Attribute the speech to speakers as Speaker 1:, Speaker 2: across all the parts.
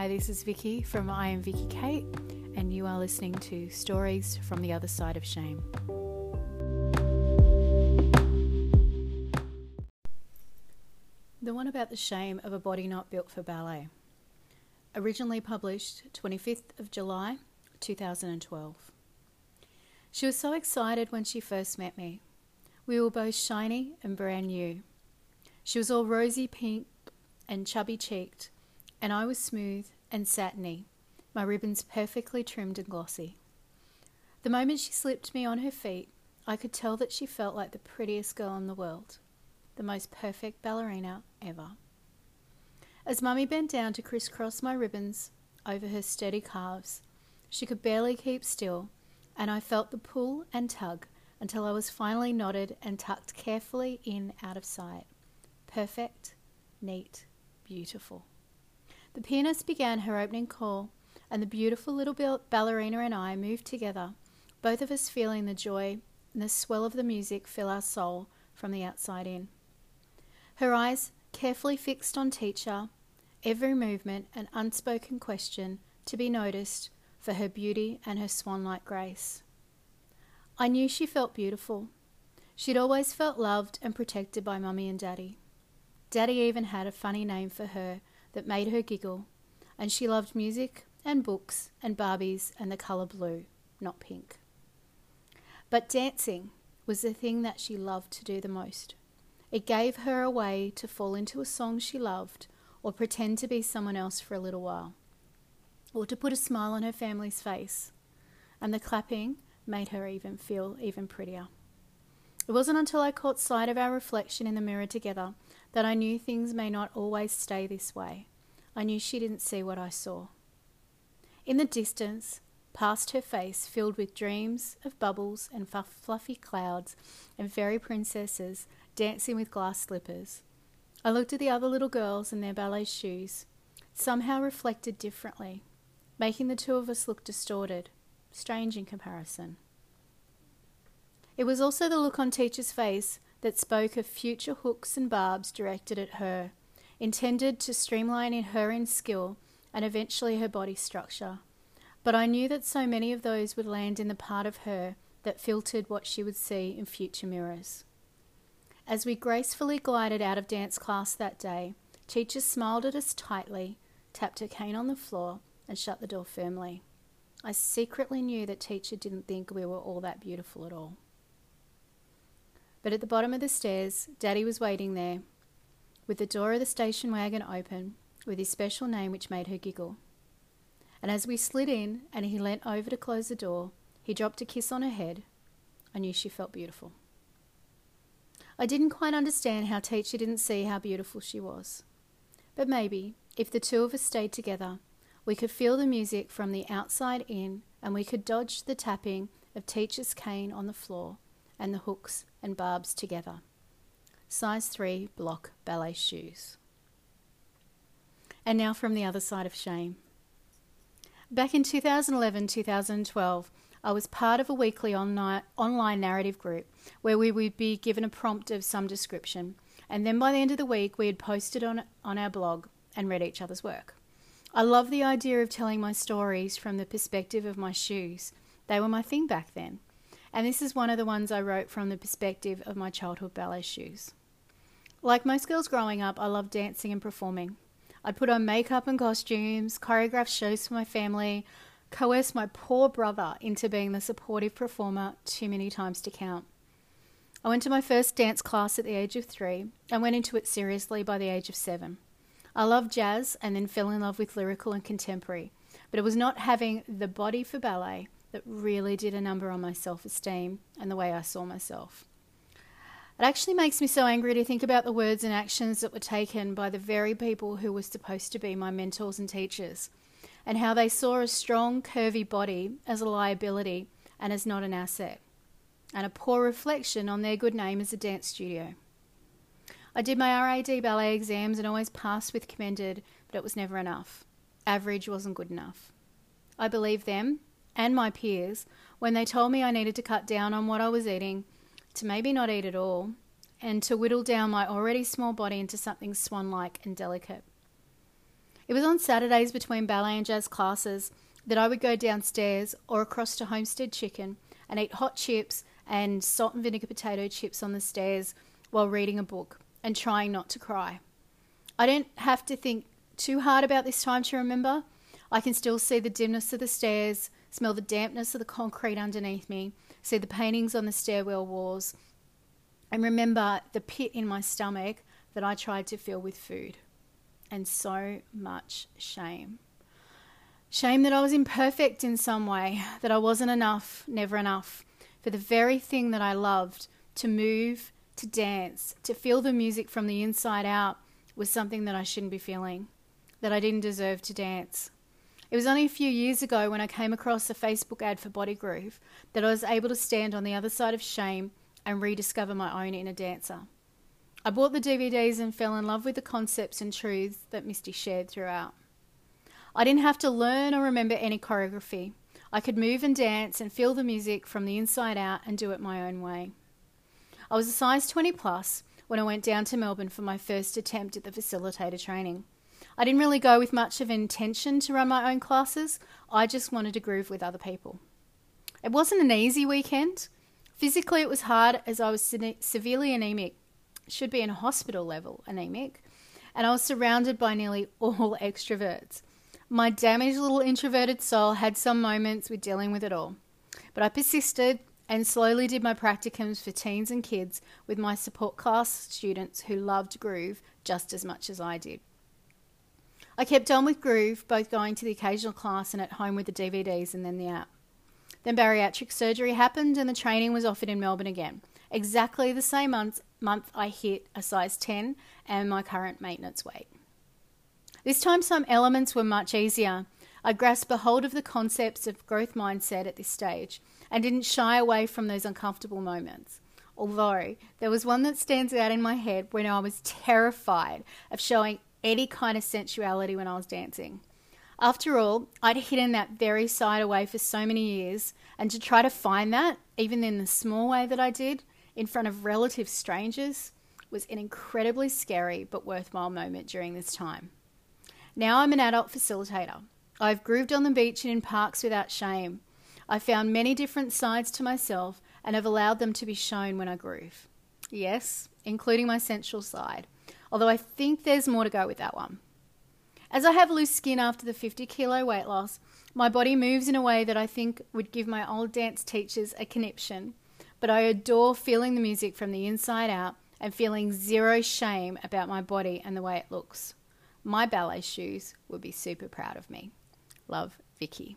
Speaker 1: Hi, this is Vicky from I Am Vicky Kate, and you are listening to Stories from the Other Side of Shame. The one about the shame of a body not built for ballet. Originally published 25th of July 2012. She was so excited when she first met me. We were both shiny and brand new. She was all rosy pink and chubby cheeked, and I was smooth and satiny, my ribbons perfectly trimmed and glossy. The moment she slipped me on her feet, I could tell that she felt like the prettiest girl in the world, the most perfect ballerina ever. As Mummy bent down to crisscross my ribbons over her sturdy calves, she could barely keep still, and I felt the pull and tug until I was finally knotted and tucked carefully in out of sight. Perfect, neat, beautiful. The pianist began her opening call, and the beautiful little ballerina and I moved together, both of us feeling the joy and the swell of the music fill our soul from the outside in. Her eyes carefully fixed on teacher, every movement an unspoken question to be noticed for her beauty and her swan like grace. I knew she felt beautiful. She'd always felt loved and protected by Mummy and Daddy. Daddy even had a funny name for her that made her giggle, and she loved music and books and Barbies and the colour blue, not pink. But dancing was the thing that she loved to do the most. It gave her a way to fall into a song she loved or pretend to be someone else for a little while, or to put a smile on her family's face. And the clapping made her even feel even prettier. It wasn't until I caught sight of our reflection in the mirror together that I knew things may not always stay this way. I knew she didn't see what I saw. In the distance, past her face filled with dreams of bubbles and fluffy clouds and fairy princesses dancing with glass slippers, I looked at the other little girls in their ballet shoes, somehow reflected differently, making the two of us look distorted, strange in comparison. It was also the look on Teacher's face that spoke of future hooks and barbs directed at her, intended to streamline in her in skill and eventually her body structure. But I knew that so many of those would land in the part of her that filtered what she would see in future mirrors. As we gracefully glided out of dance class that day, teacher smiled at us tightly, tapped her cane on the floor, and shut the door firmly. I secretly knew that teacher didn't think we were all that beautiful at all. But at the bottom of the stairs, Daddy was waiting there, with the door of the station wagon open, with his special name which made her giggle. And as we slid in and he leant over to close the door, he dropped a kiss on her head. I knew she felt beautiful. I didn't quite understand how teacher didn't see how beautiful she was. But maybe, if the two of us stayed together, we could feel the music from the outside in and we could dodge the tapping of teacher's cane on the floor and the hooks and barbs together. Size 3 block ballet shoes. And now from the other side of shame. Back in 2011 2012, I was part of a weekly online narrative group where we would be given a prompt of some description, and then by the end of the week, we had posted on, on our blog and read each other's work. I love the idea of telling my stories from the perspective of my shoes. They were my thing back then and this is one of the ones I wrote from the perspective of my childhood ballet shoes. Like most girls growing up, I loved dancing and performing. I'd put on makeup and costumes, choreograph shows for my family, coerce my poor brother into being the supportive performer too many times to count. I went to my first dance class at the age of three and went into it seriously by the age of seven. I loved jazz and then fell in love with lyrical and contemporary, but it was not having the body for ballet that really did a number on my self esteem and the way I saw myself. It actually makes me so angry to think about the words and actions that were taken by the very people who were supposed to be my mentors and teachers, and how they saw a strong, curvy body as a liability and as not an asset, and a poor reflection on their good name as a dance studio. I did my RAD ballet exams and always passed with commended, but it was never enough. Average wasn't good enough. I believe them and my peers when they told me I needed to cut down on what I was eating, to maybe not eat at all, and to whittle down my already small body into something swan like and delicate. It was on Saturdays between ballet and jazz classes that I would go downstairs or across to Homestead Chicken and eat hot chips and salt and vinegar potato chips on the stairs while reading a book and trying not to cry. I didn't have to think too hard about this time to remember. I can still see the dimness of the stairs, smell the dampness of the concrete underneath me, see the paintings on the stairwell walls, and remember the pit in my stomach that I tried to fill with food. And so much shame. Shame that I was imperfect in some way, that I wasn't enough, never enough, for the very thing that I loved to move, to dance, to feel the music from the inside out was something that I shouldn't be feeling, that I didn't deserve to dance. It was only a few years ago when I came across a Facebook ad for Body Groove that I was able to stand on the other side of shame and rediscover my own inner dancer. I bought the DVDs and fell in love with the concepts and truths that Misty shared throughout. I didn't have to learn or remember any choreography. I could move and dance and feel the music from the inside out and do it my own way. I was a size 20 plus when I went down to Melbourne for my first attempt at the facilitator training. I didn't really go with much of intention to run my own classes, I just wanted to groove with other people. It wasn't an easy weekend. Physically, it was hard as I was severely anemic, should be in hospital level anemic, and I was surrounded by nearly all extroverts. My damaged little introverted soul had some moments with dealing with it all, but I persisted and slowly did my practicums for teens and kids with my support class students who loved groove just as much as I did. I kept on with groove, both going to the occasional class and at home with the DVDs and then the app. Then bariatric surgery happened and the training was offered in Melbourne again. Exactly the same month, month I hit a size 10 and my current maintenance weight. This time, some elements were much easier. I grasped a hold of the concepts of growth mindset at this stage and didn't shy away from those uncomfortable moments. Although there was one that stands out in my head when I was terrified of showing any kind of sensuality when I was dancing. After all, I'd hidden that very side away for so many years, and to try to find that, even in the small way that I did, in front of relative strangers, was an incredibly scary but worthwhile moment during this time. Now I'm an adult facilitator. I've grooved on the beach and in parks without shame. I've found many different sides to myself and have allowed them to be shown when I groove. Yes, including my sensual side, although I think there's more to go with that one. As I have loose skin after the 50 kilo weight loss, my body moves in a way that I think would give my old dance teachers a conniption. But I adore feeling the music from the inside out and feeling zero shame about my body and the way it looks. My ballet shoes would be super proud of me. Love, Vicky.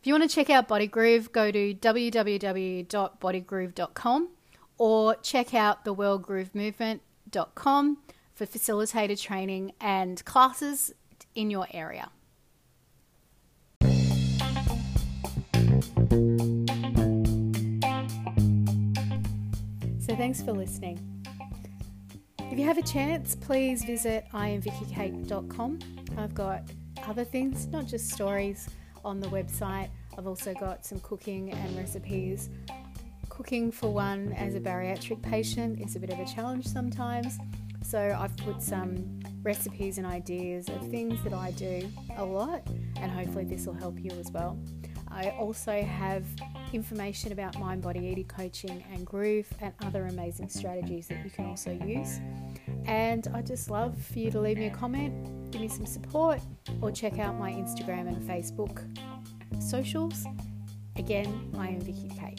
Speaker 1: If you want to check out Body Groove, go to www.bodygroove.com or check out for facilitator training and classes in your area. So, thanks for listening. If you have a chance, please visit iamvickykate.com. I've got other things, not just stories, on the website. I've also got some cooking and recipes. Cooking for one as a bariatric patient is a bit of a challenge sometimes. So I've put some recipes and ideas of things that I do a lot, and hopefully this will help you as well. I also have information about mind body eating coaching and groove and other amazing strategies that you can also use. And I just love for you to leave me a comment, give me some support, or check out my Instagram and Facebook socials. Again, I am Vicky Kate.